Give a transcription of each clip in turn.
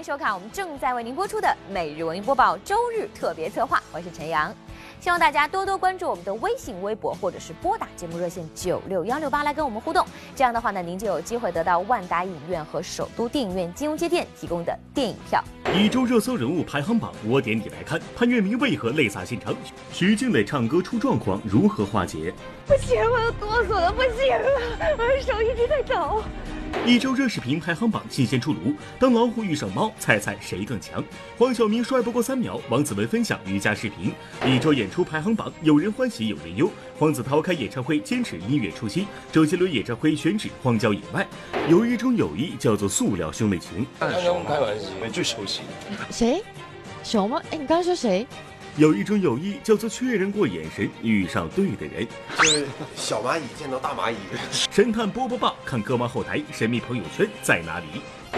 迎收看我们正在为您播出的每日文娱播报周日特别策划，我是陈阳。希望大家多多关注我们的微信、微博，或者是拨打节目热线九六幺六八来跟我们互动。这样的话呢，您就有机会得到万达影院和首都电影院金融街店提供的电影票。一周热搜人物排行榜，我点你来看。潘粤明为何泪洒现场？徐静蕾唱歌出状况，如何化解？不行，我要哆嗦了，不行了，我的手一直在抖。一周热视频排行榜新鲜出炉，当老虎遇上猫，猜猜谁更强？黄晓明帅不过三秒，王子文分享瑜伽视频。一周演出排行榜，有人欢喜有人忧。黄子韬开演唱会坚持音乐初心，周杰伦演唱会选址荒郊野外。有一种友谊叫做塑料兄妹情。刚刚开玩笑，最熟悉。谁？熊吗？哎，你刚刚说谁？有一种友谊叫做确认过眼神，遇上对的人。就是小蚂蚁见到大蚂蚁。神探波波爸看歌王后台，神秘朋友圈在哪里？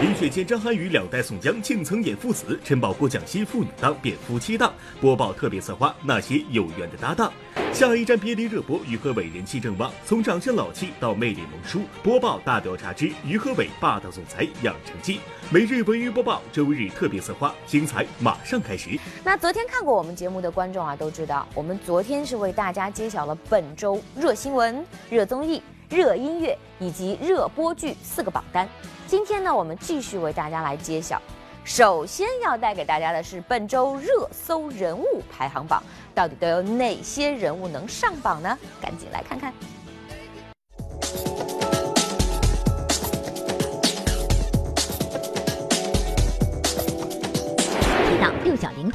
林雪健、张涵予两代宋江，竟曾演父子；陈宝国、蒋欣父女档变夫妻档。播报特别策划那些有缘的搭档。下一站别离热播，于和伟人气正旺，从长相老气到魅力萌叔。播报大调查之于和伟霸道总裁养成记。每日文娱播报周日特别策划，精彩马上开始。那昨天看过我们节目的观众啊，都知道我们昨天是为大家揭晓了本周热新闻、热综艺、热音乐以及热播剧四个榜单。今天呢，我们继续为大家来揭晓。首先要带给大家的是本周热搜人物排行榜，到底都有哪些人物能上榜呢？赶紧来看看。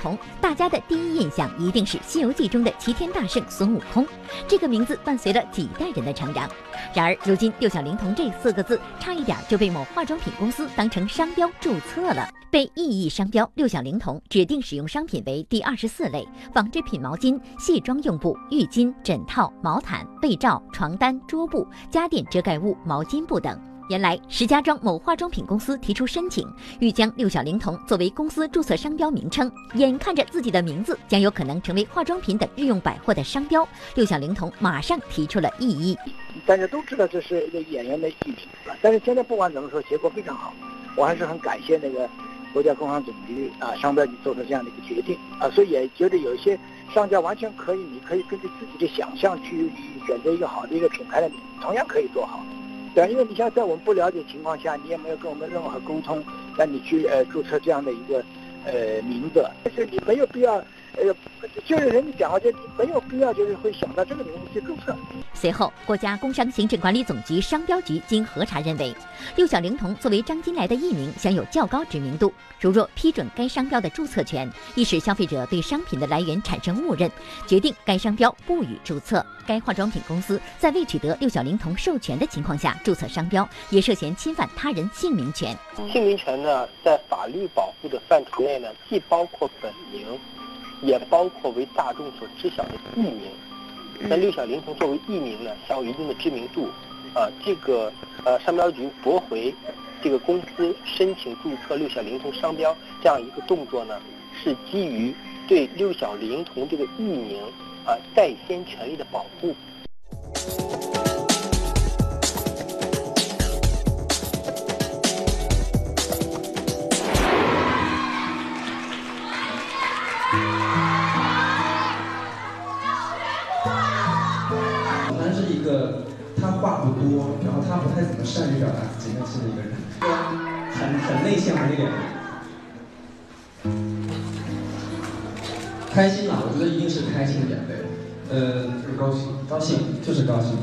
童，大家的第一印象一定是《西游记》中的齐天大圣孙悟空。这个名字伴随了几代人的成长。然而，如今“六小龄童”这四个字差一点就被某化妆品公司当成商标注册了，被意义商标“六小龄童”指定使用商品为第二十四类纺织品毛巾、卸妆用布、浴巾、枕套、毛毯、被罩、床单、桌布、家电遮盖物、毛巾布等。原来，石家庄某化妆品公司提出申请，欲将“六小龄童”作为公司注册商标名称。眼看着自己的名字将有可能成为化妆品等日用百货的商标，“六小龄童”马上提出了异议。大家都知道这是一个演员的艺体，但是现在不管怎么说，结果非常好。我还是很感谢那个国家工商总局啊，商标局做出这样的一个决定啊，所以也觉得有一些商家完全可以，你可以根据自己的想象去选择一个好的一个品牌的名，同样可以做好。对，因为你像在我们不了解情况下，你也没有跟我们任何沟通，让你去呃注册这样的一个呃名字，但是你没有必要，呃，就是人家讲话就没有必要，就是会想到这个名字去注册。随后，国家工商行政管理总局商标局经核查认为，六小龄童作为张金来的艺名，享有较高知名度。如若批准该商标的注册权，易使消费者对商品的来源产生误认，决定该商标不予注册。该化妆品公司在未取得六小龄童授权的情况下注册商标，也涉嫌侵犯他人姓名权。姓名权呢，在法律保护的范畴内呢，既包括本名，也包括为大众所知晓的艺名。那六小龄童作为艺名呢，享有一定的知名度，啊，这个呃商标局驳回这个公司申请注册六小龄童商标这样一个动作呢，是基于对六小龄童这个艺名啊在先权利的保护。然后他不太怎么善于表达自己内心的一个人，很很内向的一个人。开心啦，我觉得一定是开心的眼泪，呃，就是高兴，高兴就是高兴。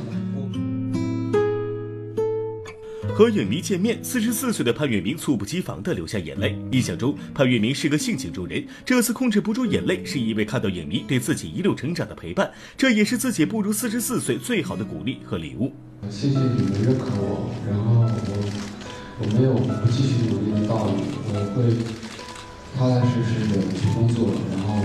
和影迷见面，四十四岁的潘粤明猝不及防地流下眼泪。印象中，潘粤明是个性情中人，这次控制不住眼泪，是因为看到影迷对自己一路成长的陪伴，这也是自己步入四十四岁最好的鼓励和礼物。谢谢你们认可我，然后我我没有不继续努力的道理，我会踏踏实实的去工作，然后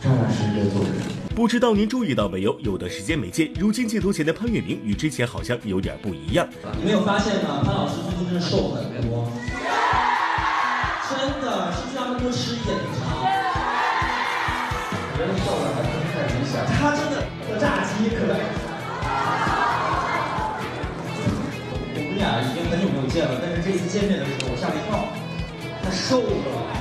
扎扎实实的做人。不知道您注意到没有？有的时间没见，如今镜头前的潘粤明与之前好像有点不一样。你没有发现吗？潘老师最近真的瘦很多，真的是不是要多吃一点平常？人瘦了还不太理想。他真的和炸鸡可我已经很久没有见了，但是这次见面的时候，我吓了一跳。他瘦了。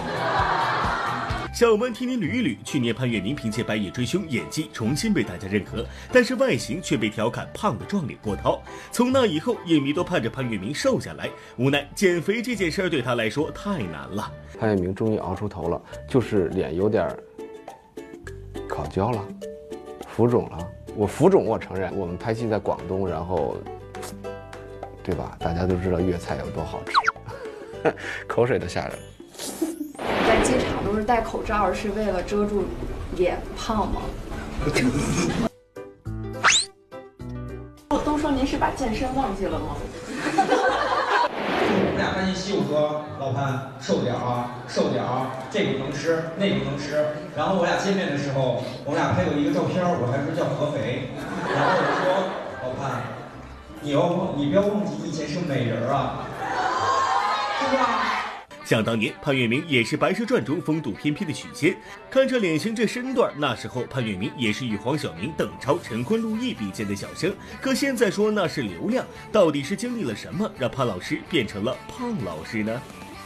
小们替你捋一捋，去年潘粤明凭借《白夜追凶》演技重新被大家认可，但是外形却被调侃胖的撞脸郭涛。从那以后，影迷都盼着潘粤明瘦下来，无奈减肥这件事儿对他来说太难了。潘粤明终于熬出头了，就是脸有点烤焦了，浮肿了。我浮肿，我承认。我们拍戏在广东，然后，对吧？大家都知道粤菜有多好吃，口水都下来了。在机场都是戴口罩，是为了遮住脸胖吗？都说您是把健身忘记了吗？我们俩拍戏，我说老潘瘦点啊，瘦点啊，这个不能吃，那个不能吃。然后我俩见面的时候，我们俩拍过一个照片，我还说叫合肥。然后我说老潘，你要你不要忘记以前是美人啊，是吧？想当年，潘粤明也是《白蛇传》中风度翩翩的许仙。看这脸型，这身段，那时候潘粤明也是与黄晓明、邓超、陈坤、陆毅比肩的小生。可现在说那是流量，到底是经历了什么，让潘老师变成了胖老师呢？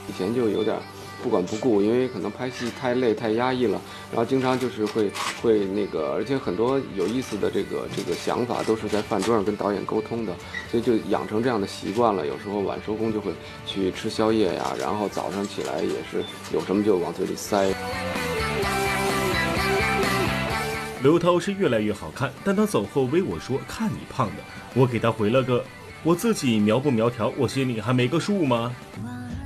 以前就有点。不管不顾，因为可能拍戏太累太压抑了，然后经常就是会会那个，而且很多有意思的这个这个想法都是在饭桌上跟导演沟通的，所以就养成这样的习惯了。有时候晚收工就会去吃宵夜呀，然后早上起来也是有什么就往嘴里塞。刘涛是越来越好看，但他走后微我说看你胖的，我给他回了个，我自己苗不苗条，我心里还没个数吗？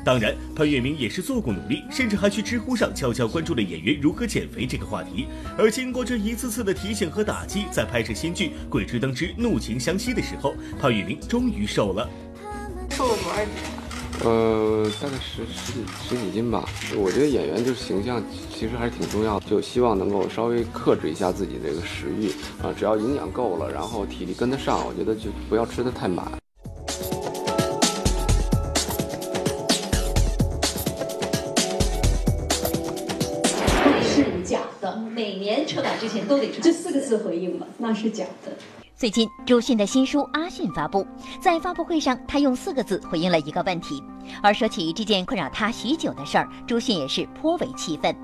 当然，潘粤明也是做过努力，甚至还去知乎上悄悄关注了演员如何减肥这个话题。而经过这一次次的提醒和打击，在拍摄新剧《鬼吹灯之怒晴湘西》的时候，潘粤明终于瘦了。瘦了多少斤？呃，大概十十几十几斤吧。我觉得演员就是形象，其实还是挺重要的。就希望能够稍微克制一下自己这个食欲啊，只要营养够了，然后体力跟得上，我觉得就不要吃的太满。每年车展之前都得这四个字回应了，那是假的。最近朱迅的新书《阿迅》发布，在发布会上，他用四个字回应了一个问题。而说起这件困扰他许久的事儿，朱迅也是颇为气愤。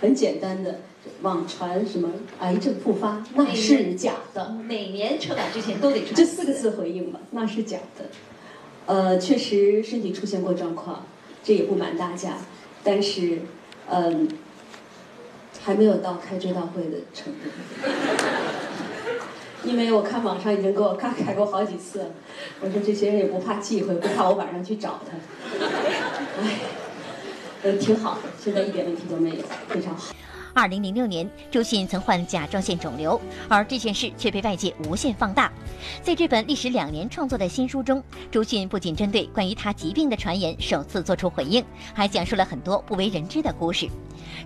很简单的，网传什么癌症复发，那是假的。每年车展之前都得这四个字回应了，那是假的。呃，确实身体出现过状况，这也不瞒大家，但是，嗯，还没有到开追悼会的程度，因为我看网上已经给我嘎开过好几次，我说这些人也不怕忌讳，不怕我晚上去找他，哎，呃，挺好的，现在一点问题都没有，非常好。二零零六年，朱迅曾患甲状腺肿瘤，而这件事却被外界无限放大。在这本历时两年创作的新书中，朱迅不仅针对关于他疾病的传言首次做出回应，还讲述了很多不为人知的故事。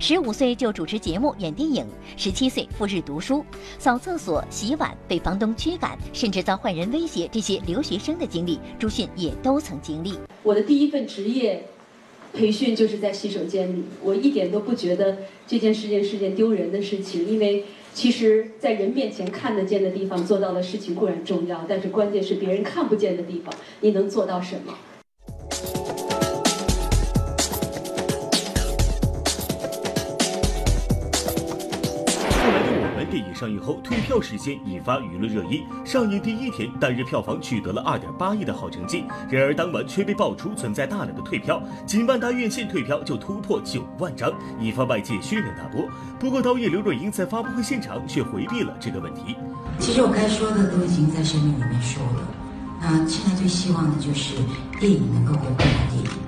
十五岁就主持节目、演电影，十七岁赴日读书，扫厕所、洗碗被房东驱赶，甚至遭坏人威胁，这些留学生的经历，朱迅也都曾经历。我的第一份职业。培训就是在洗手间里，我一点都不觉得这件事件是件丢人的事情，因为其实，在人面前看得见的地方做到的事情固然重要，但是关键是别人看不见的地方，你能做到什么？上映后退票事件引发舆论热议。上映第一天单日票房取得了二点八亿的好成绩，然而当晚却被爆出存在大量的退票，仅万达院线退票就突破九万张，引发外界轩然大波。不过导演刘若英在发布会现场却回避了这个问题。其实我该说的都已经在声明里面说了，那现在最希望的就是电影能够回归电影。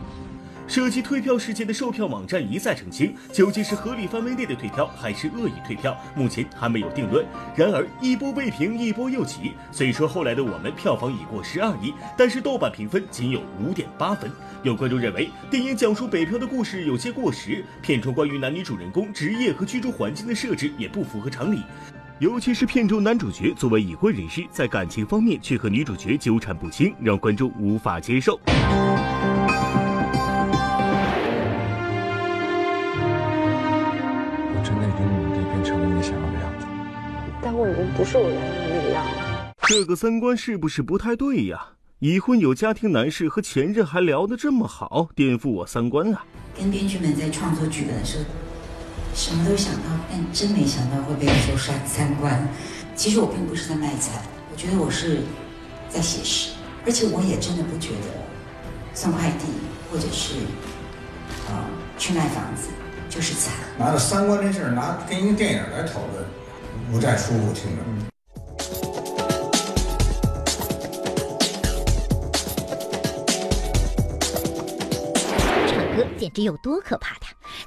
涉及退票事件的售票网站一再澄清，究竟是合理范围内的退票，还是恶意退票，目前还没有定论。然而一波未平，一波又起。虽说后来的我们票房已过十二亿，但是豆瓣评分仅有五点八分。有观众认为，电影讲述北漂的故事有些过时，片中关于男女主人公职业和居住环境的设置也不符合常理，尤其是片中男主角作为已婚人士，在感情方面却和女主角纠缠不清，让观众无法接受。不是我原来的那个样了。这个三观是不是不太对呀？已婚有家庭男士和前任还聊得这么好，颠覆我三观啊！跟编剧们在创作剧本的时候，什么都想到，但真没想到会被说三三观。其实我并不是在卖惨，我觉得我是在写实，而且我也真的不觉得送快递或者是呃去卖房子就是惨。拿着三观这事儿拿跟一个电影来讨论，不再舒服听了。唱歌。简直有多可怕！呀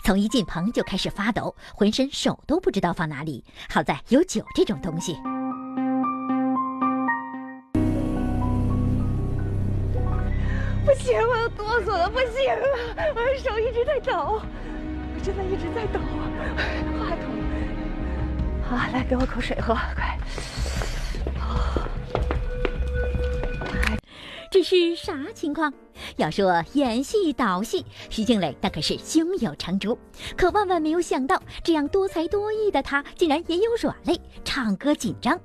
从一进棚就开始发抖，浑身手都不知道放哪里。好在有酒这种东西。不行，我要哆嗦了，不行了，我的手一直在抖，我真的一直在抖，话筒。好，来给我口水喝，快。这是啥情况？要说演戏导戏，徐静蕾那可是胸有成竹。可万万没有想到，这样多才多艺的她，竟然也有软肋，唱歌紧张。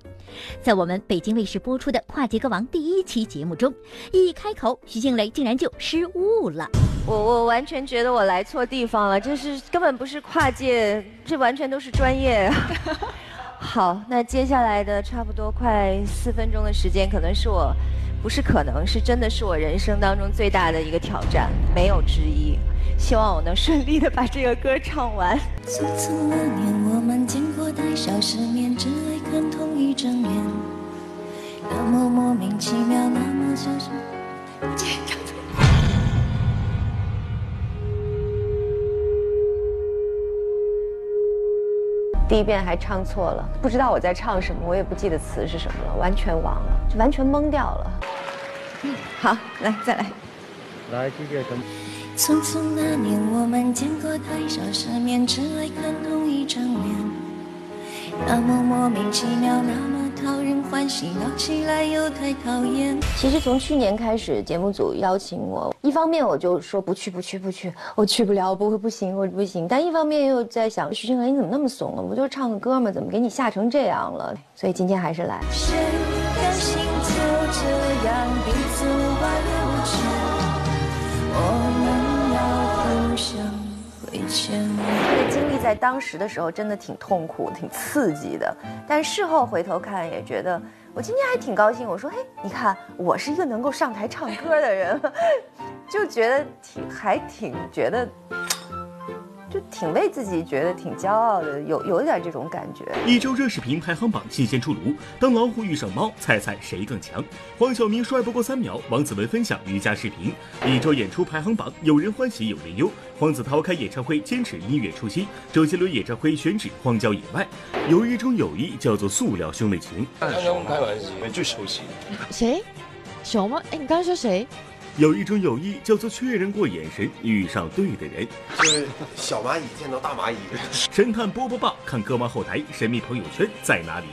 在我们北京卫视播出的《跨界歌王》第一期节目中，一开口，徐静蕾竟然就失误了。我我完全觉得我来错地方了，这是根本不是跨界，这完全都是专业。好，那接下来的差不多快四分钟的时间，可能是我。不是可能，是真的是我人生当中最大的一个挑战，没有之一。希望我能顺利的把这个歌唱完。匆匆那年，我们见过太少世面，只爱看同一张脸，那么莫名其妙，那么小声。第一遍还唱错了，不知道我在唱什么，我也不记得词是什么了，完全忘了，就完全懵掉了。嗯，好，来再来，来继续。匆匆那年，我们见过太少世面，只为看同一张脸，那么莫名其妙，那么。讨人欢喜，闹起来又太讨厌。其实从去年开始，节目组邀请我，一方面我就说不去不去不去，我去不了，不会不行，我不行。但一方面又在想，徐静蕾你怎么那么怂了？不就唱个歌吗？怎么给你吓成这样了？所以今天还是来。谁甘心就这样彼此这个经历在当时的时候真的挺痛苦、挺刺激的，但事后回头看也觉得我今天还挺高兴。我说：“嘿，你看，我是一个能够上台唱歌的人，就觉得挺还挺觉得。”就挺为自己觉得挺骄傲的，有有点这种感觉。一周热视频排行榜新鲜出炉，当老虎遇上猫，猜猜谁更强？黄晓明帅不过三秒，王子文分享瑜伽视频。一周演出排行榜，有人欢喜有人忧。黄子韬开演唱会坚持音乐初心，周杰伦演唱会选址荒郊野外。有一种友谊叫做塑料兄妹情。刚刚开玩笑，最熟悉。谁？熊吗？哎，你刚刚说谁？有一种友谊叫做确认过眼神，遇上对的人。是小蚂蚁见到大蚂蚁。神探波波爸看歌王后台，神秘朋友圈在哪里？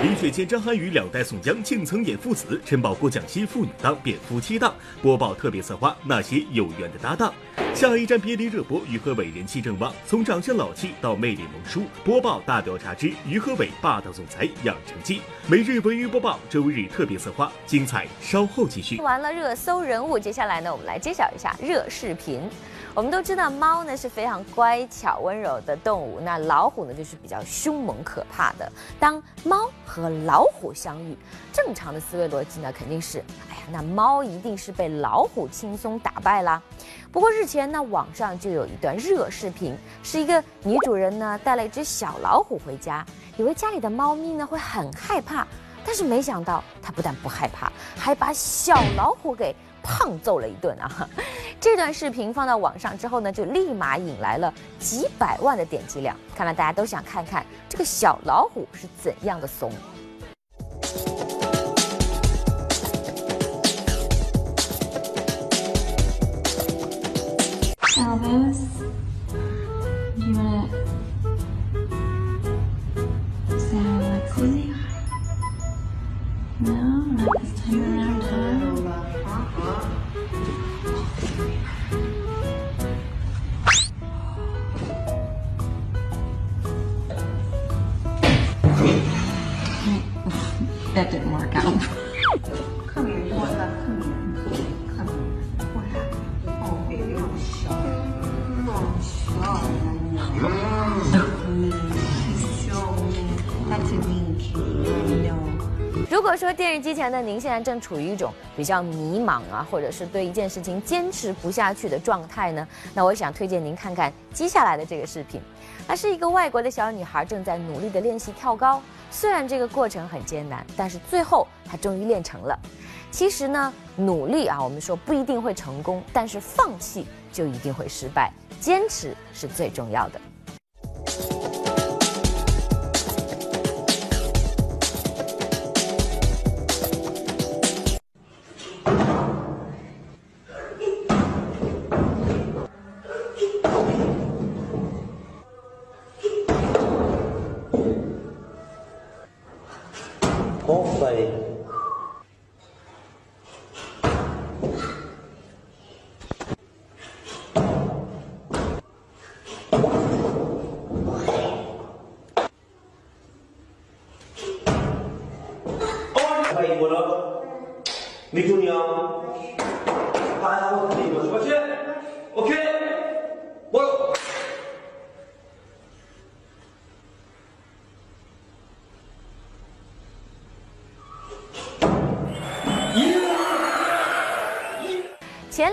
林雪健、张涵予两代宋江，竟曾演父子；陈宝、国蒋欣父女档变夫妻档。播报特别策划那些有缘的搭档。下一站别离热播，于和伟人气正旺，从长相老气到魅力萌叔。播报大调查之于和伟霸道总裁养成记。每日文娱播报，周日特别策划，精彩稍后继续。完了热搜人物，接下来呢，我们来揭晓一下热视频。我们都知道猫呢是非常乖巧温柔的动物，那老虎呢就是比较凶猛可怕的。当猫和老虎相遇，正常的思维逻辑呢肯定是，哎呀，那猫一定是被老虎轻松打败啦。不过日前呢，网上就有一段热视频，是一个女主人呢带了一只小老虎回家，以为家里的猫咪呢会很害怕，但是没想到她不但不害怕，还把小老虎给。胖揍了一顿啊，这段视频放到网上之后呢，就立马引来了几百万的点击量，看来大家都想看看这个小老虎是怎样的怂。That didn't work out. 看脸过来，看脸，看脸，过来，哦，别好笑，好笑呀你，笑你，他挺明显的。如果说电视机前的您现在正处于一种比较迷茫啊，或者是对一件事情坚持不下去的状态呢，那我想推荐您看看接下来的这个视频。那是一个外国的小女孩正在努力的练习跳高，虽然这个过程很艰难，但是最后他终于练成了。其实呢，努力啊，我们说不一定会成功，但是放弃就一定会失败，坚持是最重要的。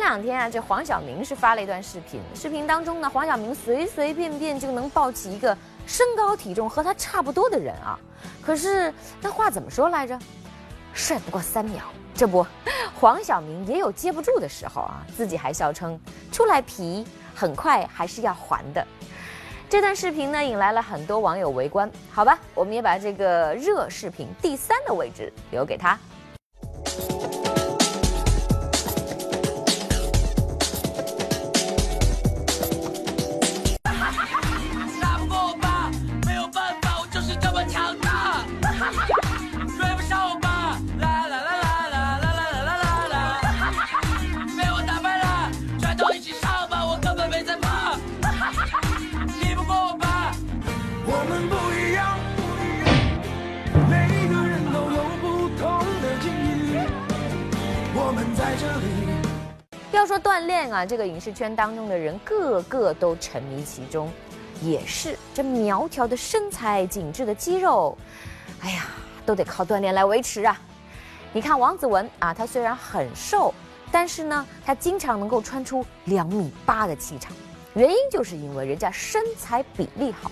两天啊，这黄晓明是发了一段视频，视频当中呢，黄晓明随随便便就能抱起一个身高体重和他差不多的人啊。可是那话怎么说来着？帅不过三秒。这不，黄晓明也有接不住的时候啊，自己还笑称出来皮很快还是要还的。这段视频呢，引来了很多网友围观。好吧，我们也把这个热视频第三的位置留给他。要说锻炼啊，这个影视圈当中的人个个都沉迷其中，也是这苗条的身材、紧致的肌肉，哎呀，都得靠锻炼来维持啊。你看王子文啊，他虽然很瘦，但是呢，他经常能够穿出两米八的气场，原因就是因为人家身材比例好。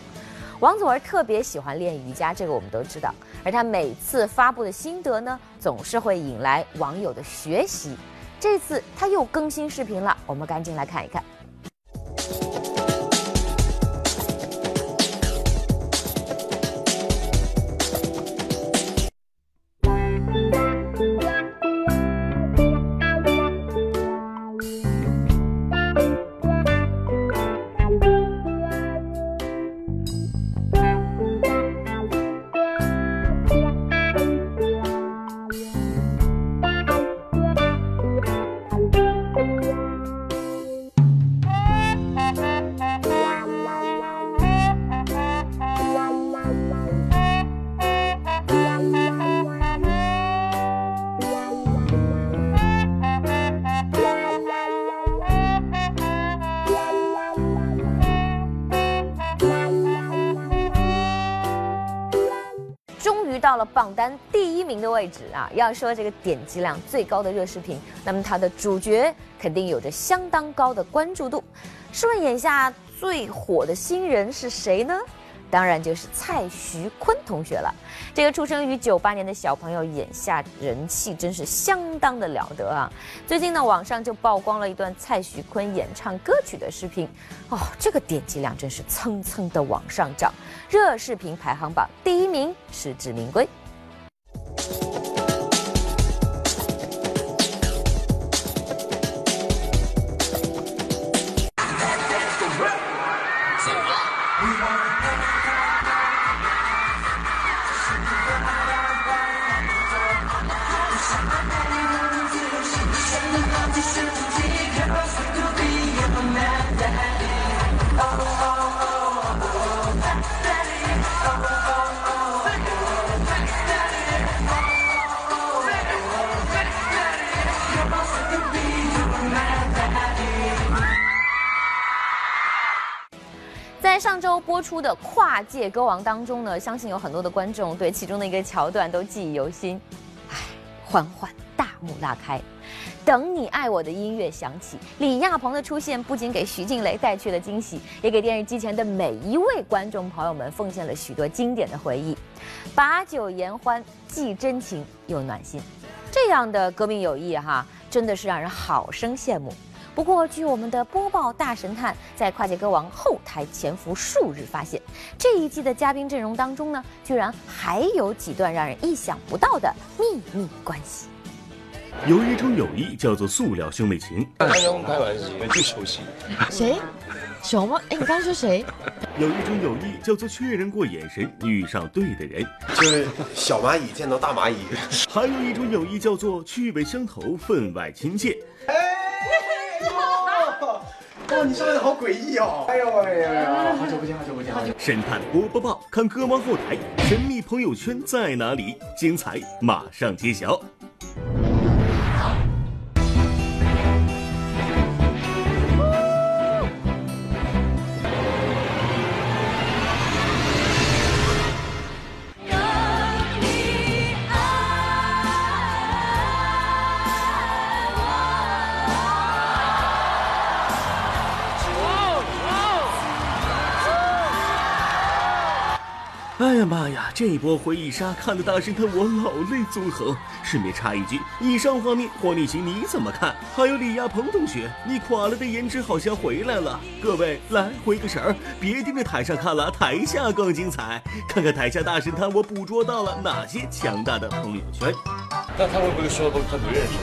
王子文特别喜欢练瑜伽，这个我们都知道，而他每次发布的心得呢，总是会引来网友的学习。这次他又更新视频了，我们赶紧来看一看。了榜单第一名的位置啊！要说这个点击量最高的热视频，那么它的主角肯定有着相当高的关注度。试问眼下最火的新人是谁呢？当然就是蔡徐坤同学了。这个出生于九八年的小朋友，眼下人气真是相当的了得啊！最近呢，网上就曝光了一段蔡徐坤演唱歌曲的视频，哦，这个点击量真是蹭蹭的往上涨。热视频排行榜第一名实至名归》。播出的《跨界歌王》当中呢，相信有很多的观众对其中的一个桥段都记忆犹新。唉，缓缓大幕拉开，等你爱我的音乐响起，李亚鹏的出现不仅给徐静蕾带去了惊喜，也给电视机前的每一位观众朋友们奉献了许多经典的回忆。把酒言欢，既真情又暖心，这样的革命友谊哈，真的是让人好生羡慕。不过，据我们的播报大神探在《跨界歌王》后台潜伏数日，发现这一季的嘉宾阵容当中呢，居然还有几段让人意想不到的秘密关系。有一种友谊叫做塑料兄妹情，刚刚开玩笑，就熟悉。谁？小吗？哎，你刚刚说谁？有一种友谊叫做确认过眼神，遇上对的人，就是小蚂蚁见到大蚂蚁。还有一种友谊叫做趣味相投，分外亲切。哇，你说的好诡异哦！哎呦喂呀，好久不见，好久不见，好久。神探波波报，看歌王后台，神秘朋友圈在哪里？精彩马上揭晓。这一波回忆杀看的大神探我老泪纵横。顺便插一句，以上画面黄立行你怎么看？还有李亚鹏同学，你垮了的颜值好像回来了。各位来回个神儿，别盯着台上看了，台下更精彩。看看台下大神探我捕捉到了哪些强大的朋友圈。那他会不会说他不认识？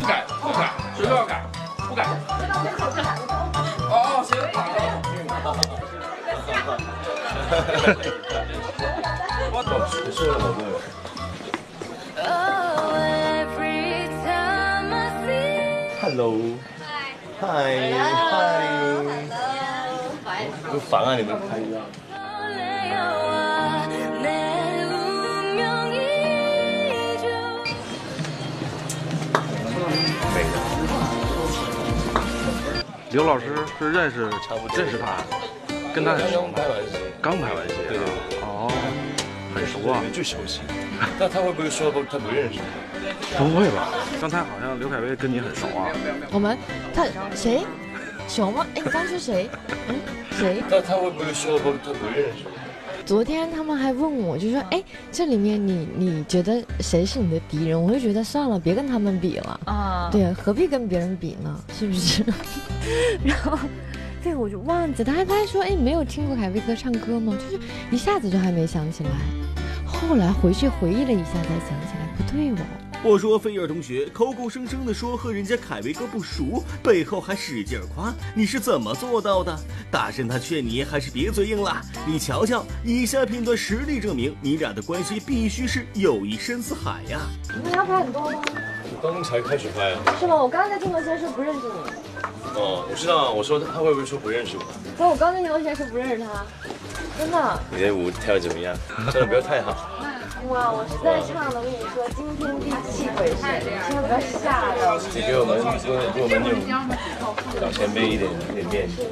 不改不改，谁都要改，不改。哦，行，改了。我懂，是我的。Hello，嗨嗨，不烦啊，你们拍照。刘老师是认识认识他，跟他很熟吗刚拍完戏，刚拍完戏，对对对，哦，很熟啊，就熟悉。那他会不会说不他不认识？不会吧？刚才好像刘恺威跟你很熟啊，我们他谁？熊吗？哎，你刚刚说谁？嗯，谁？那他会不会说不他不认识？昨天他们还问我，就说，哎，这里面你你觉得谁是你的敌人？我就觉得算了，别跟他们比了啊对，何必跟别人比呢？是不是？然后，对我就忘记，他还他还说，哎，你没有听过凯威哥唱歌吗？就是一下子就还没想起来，后来回去回忆了一下才想起来，不对哦。我说菲儿同学口口声声的说和人家凯威哥不熟，背后还使劲夸，你是怎么做到的？大神他劝你还是别嘴硬了。你瞧瞧，以下片段实力证明你俩的关系必须是友谊深似海呀、你们要拍很多吗？我刚才开始拍啊。是吗？我刚才在镜头前说不认识你，哦，我知道，我说他他会不会说不认识我？不，我刚在镜头前说不认识他，真的。你的舞跳的怎么样？真的不要太好。哇，我实在唱的，我跟你说，惊天地泣鬼神，千万不要吓到。你给我们给给我们那种老前辈一点一点面子。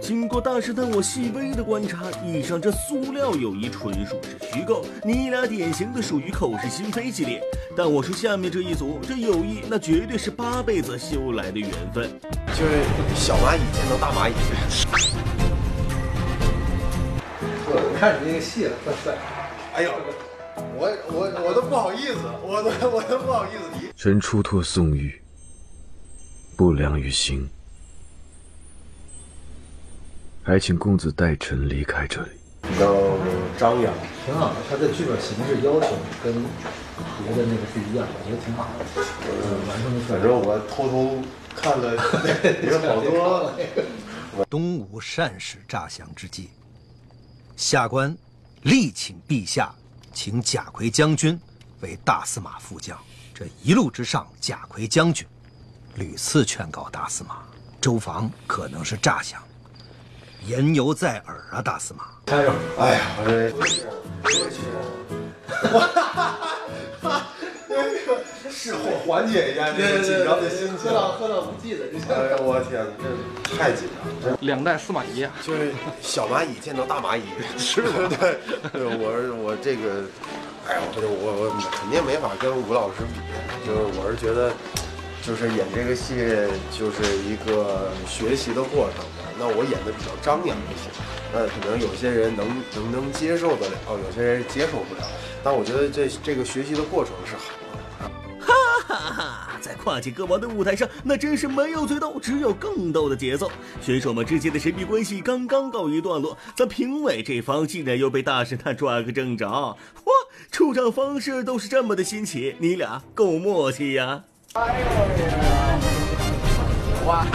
经过大师带我细微的观察，以上这塑料友谊纯属是虚构，你俩典型的属于口是心非系列。但我说下面这一组，这友谊那绝对是八辈子修来的缘分。就是小蚂蚁见到大蚂蚁。我看你那个戏了，帅！哎呦，我我我都不好意思，我都 我都不好意思提。臣出托宋玉，不良于行，还请公子带臣离开这里。叫张扬，挺好的，他的剧本形式要求跟别的那个不一样，我觉得挺好的。嗯，完成的反正我偷偷看了 有好多。东吴善使诈降之计，下官力请陛下请贾逵将军为大司马副将。这一路之上，贾逵将军屡次劝告大司马，周防可能是诈降，言犹在耳啊，大司马。加油！哎呀，我这。事后缓解一下这个紧张的心情。喝到喝到不记得。哎呀，我天，这太紧张了。两代司马懿啊，就是小蚂蚁见到大蚂蚁，是吧？对，对我是我这个，哎呀，我我我肯定没法跟吴老师比，就是我是觉得，就是演这个戏就是一个学习的过程嘛。那我演的比较张扬一些，那可能有些人能能能接受得了，有些人接受不了。但我觉得这这个学习的过程是好的。哈哈哈，在跨界歌王的舞台上，那真是没有最逗，只有更逗的节奏。选手们之间的神秘关系刚刚告一段落，咱评委这方竟然又被大神探抓个正着。嚯，出场方式都是这么的新奇，你俩够默契呀！哎呦哇！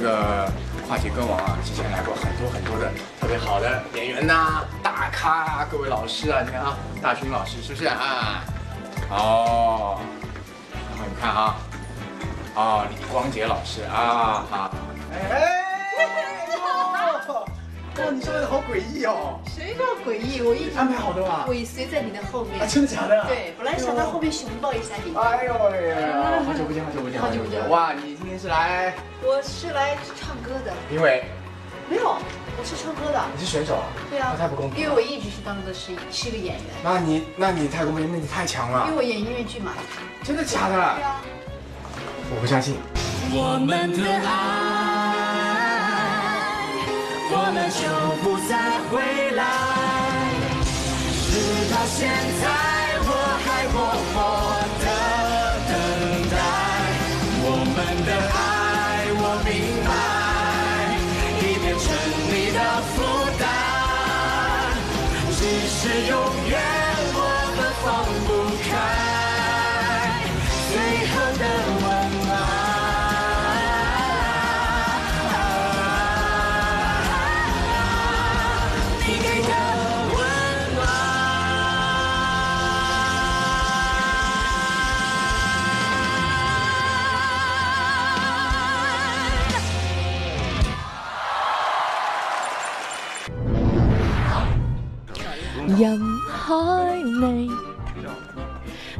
这个跨界歌王啊，之前来过很多很多的特别好的演员呐、大咖啊、各位老师啊，你看啊，大勋老师是不是啊？哦，然后你看啊，哦，李光洁老师啊，好，哎，哇，你说的好诡异哦！谁叫诡异？我一直安排好的嘛？尾随在你的后面。啊，真的假的？对，本来想到后面熊抱一下你。哎呦喂呀！好久不见，好久不见，好久不见。哇，你是来？我是来唱歌的。评委？没有，我是唱歌的。你是选手啊？对啊。那太不公平。因为我一直是当的是是一个演员。那你那你太公平，那你太强了。因为我演音乐剧嘛。真的假的？对啊。我不相信。我们的爱，我们就不再回来。直到现在，我还默默永远我们放不开。任海内，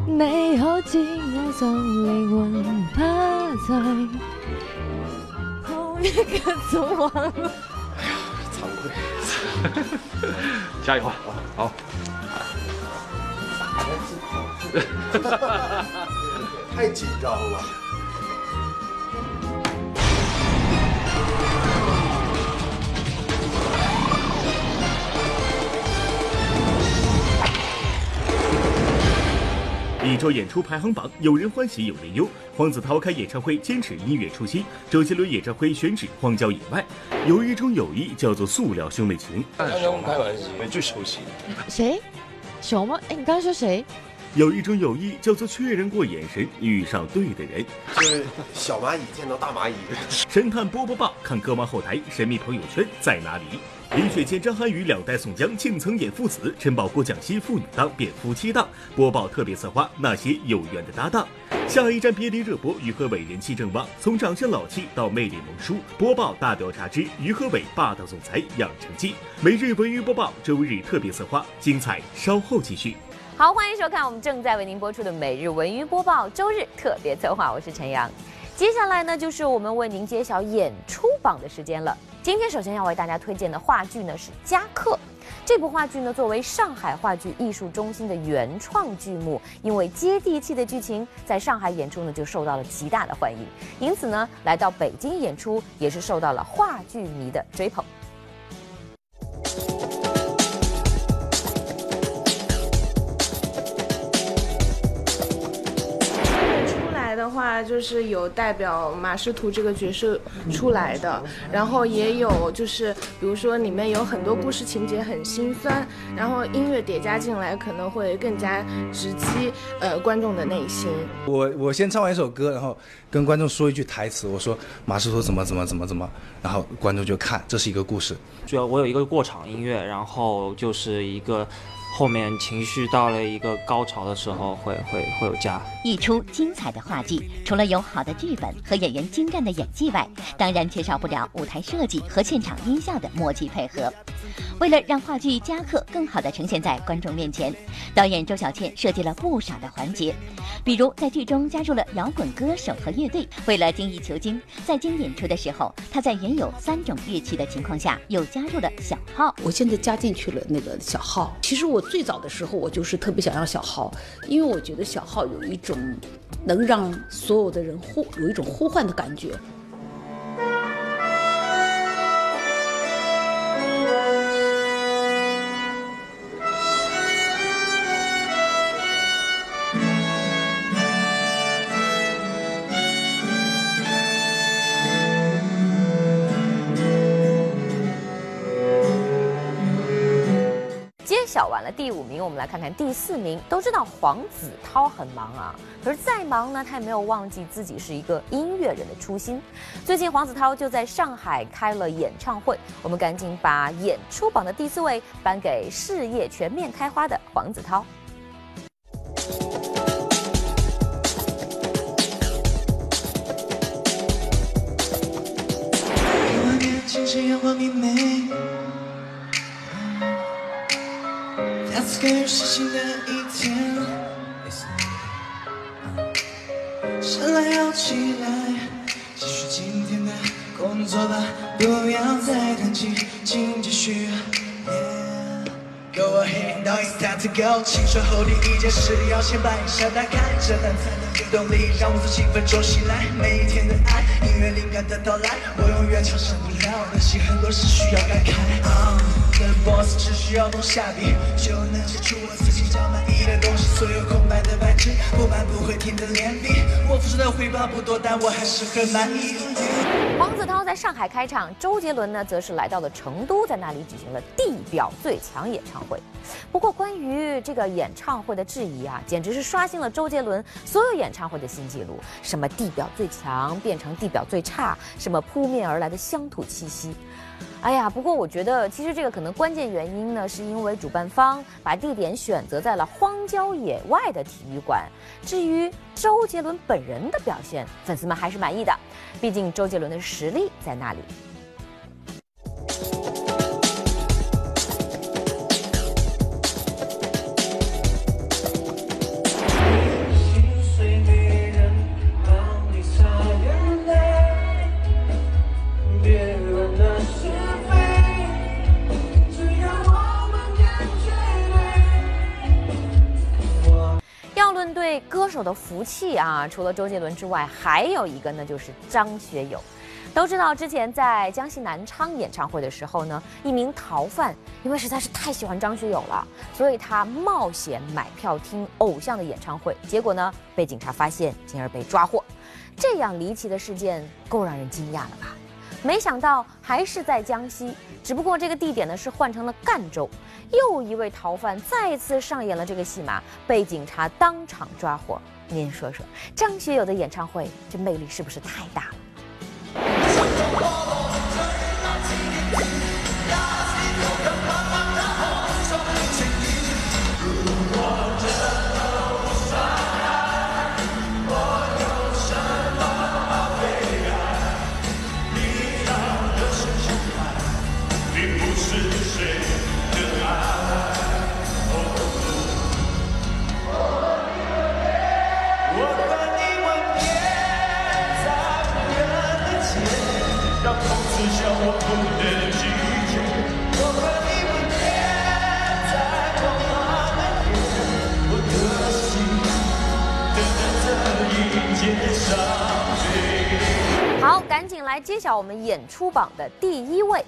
你可知我像灵魂不醉？我也快唱完。哎呀，惭愧！加油啊！好。太紧张了。一周演出排行榜，有人欢喜有人忧。黄子韬开演唱会坚持音乐初心，周杰伦演唱会选址荒郊野外。有一种友谊叫做塑料兄妹情。刚刚开玩笑，最熟悉。谁？熊吗？哎，你刚才说谁？有一种友谊叫做确认过眼神，遇上对的人。就是小蚂蚁见到大蚂蚁。神探波波报，看歌王后台，神秘朋友圈在哪里？林雪健、张涵予两代宋江竟曾演父子，陈宝国蒋欣父女档变夫妻档。播报特别策划那些有缘的搭档。下一站别离热播，于和伟人气正旺，从长相老气到魅力萌叔。播报大调查之于和伟霸道总裁养成记。每日文娱播报，周日特别策划，精彩稍后继续。好，欢迎收看我们正在为您播出的每日文娱播报周日特别策划，我是陈阳。接下来呢，就是我们为您揭晓演出榜的时间了。今天首先要为大家推荐的话剧呢是《加客》。这部话剧呢，作为上海话剧艺术中心的原创剧目，因为接地气的剧情，在上海演出呢就受到了极大的欢迎，因此呢，来到北京演出也是受到了话剧迷的追捧。的话，就是有代表马师图这个角色出来的，然后也有就是，比如说里面有很多故事情节很心酸，然后音乐叠加进来，可能会更加直击呃观众的内心。我我先唱完一首歌，然后跟观众说一句台词，我说马师图怎么怎么怎么怎么，然后观众就看这是一个故事。主要我有一个过场音乐，然后就是一个后面情绪到了一个高潮的时候会会会有加。一出精彩的话剧，除了有好的剧本和演员精湛的演技外，当然缺少不了舞台设计和现场音效的默契配合。为了让话剧《加客》更好地呈现在观众面前，导演周小倩设计了不少的环节，比如在剧中加入了摇滚歌手和乐队。为了精益求精，在经演出的时候，她在原有三种乐器的情况下，又加入了小号。我现在加进去了那个小号。其实我最早的时候，我就是特别想要小号，因为我觉得小号有一种能让所有的人呼有一种呼唤的感觉。揭晓完了第五名，我们来看看第四名。都知道黄子韬很忙啊，可是再忙呢，他也没有忘记自己是一个音乐人的初心。最近黄子韬就在上海开了演唱会，我们赶紧把演出榜的第四位颁给事业全面开花的黄子韬。我年轻时阳光明媚，再次开始是新的一天。醒来要起来，继续今天的工作吧，不要再叹气，请继续。Go ahead, now it's time to go。青春后第一件事要先把眼下打开，这样才能有动力，让我从兴奋中醒来。每一天的爱，音乐灵感的到来，我永远承受不了的心，很多事需要感慨。Boss 只需要动下笔，就能写出我自己较满意的东西。所有空白的白纸，不满不会停的连笔。我付出的回报不多，但我还是很满意。黄子韬在上海开唱，周杰伦呢则是来到了成都，在那里举行了地表最强演唱会。不过，关于这个演唱会的质疑啊，简直是刷新了周杰伦所有演唱会的新纪录。什么地表最强变成地表最差，什么扑面而来的乡土气息。哎呀，不过我觉得，其实这个可能关键原因呢，是因为主办方把地点选择在了荒郊野外的体育馆。至于周杰伦本人的表现，粉丝们还是满意的，毕竟周杰伦的实力在那里。论对歌手的福气啊，除了周杰伦之外，还有一个呢，就是张学友。都知道之前在江西南昌演唱会的时候呢，一名逃犯因为实在是太喜欢张学友了，所以他冒险买票听偶像的演唱会，结果呢被警察发现，进而被抓获。这样离奇的事件够让人惊讶了吧？没想到还是在江西，只不过这个地点呢是换成了赣州。又一位逃犯再次上演了这个戏码，被警察当场抓获。您说说，张学友的演唱会这魅力是不是太大了？赶紧来揭晓我们演出榜的第一位。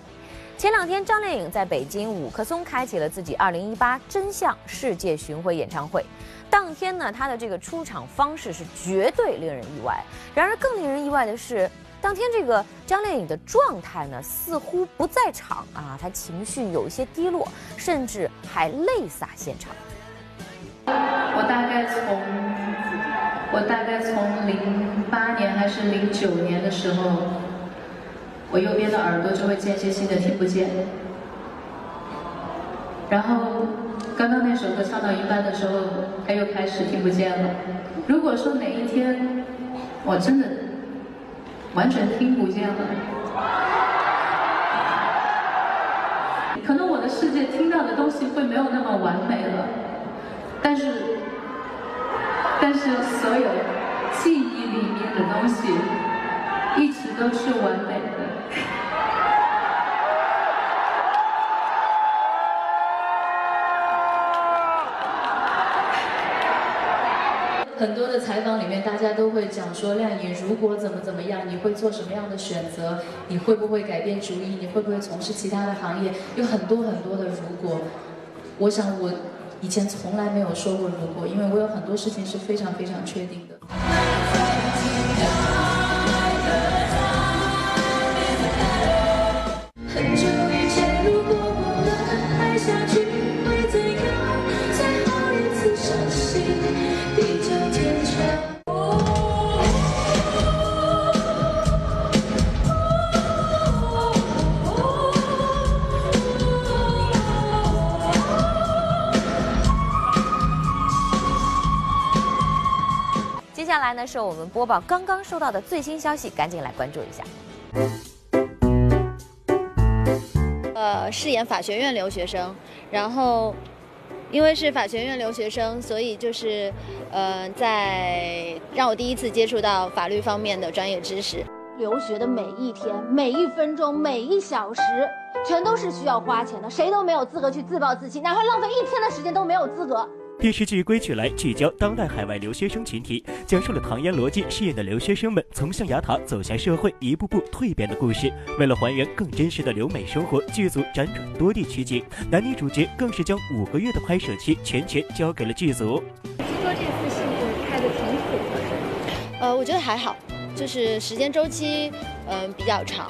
前两天，张靓颖在北京五棵松开启了自己2018真相世界巡回演唱会。当天呢，她的这个出场方式是绝对令人意外。然而，更令人意外的是，当天这个张靓颖的状态呢，似乎不在场啊，她情绪有一些低落，甚至还泪洒现场。我大概从我大概从零八年还是零九年的时候，我右边的耳朵就会间歇性的听不见。然后刚刚那首歌唱到一半的时候，它又开始听不见了。如果说哪一天我真的完全听不见了，可能我的世界听到的东西会没有那么完美了，但是，但是所有记忆里面的东西一直都是完美的。很多的采访里面，大家都会讲说，亮颖如果怎么怎么样，你会做什么样的选择？你会不会改变主意？你会不会从事其他的行业？有很多很多的如果。我想我以前从来没有说过如果，因为我有很多事情是非常非常确定的。来呢，是我们播报刚刚收到的最新消息，赶紧来关注一下。呃，饰演法学院留学生，然后因为是法学院留学生，所以就是呃，在让我第一次接触到法律方面的专业知识。留学的每一天、每一分钟、每一小时，全都是需要花钱的，谁都没有资格去自暴自弃，哪怕浪费一天的时间都没有资格。电视剧《归去来》聚焦当代海外留学生群体，讲述了唐嫣、罗晋饰演的留学生们从象牙塔走向社会，一步步蜕变的故事。为了还原更真实的留美生活，剧组辗转多地取景，男女主角更是将五个月的拍摄期全权交给了剧组。听说这次戏路拍的挺苦的，呃，我觉得还好，就是时间周期嗯、比较长，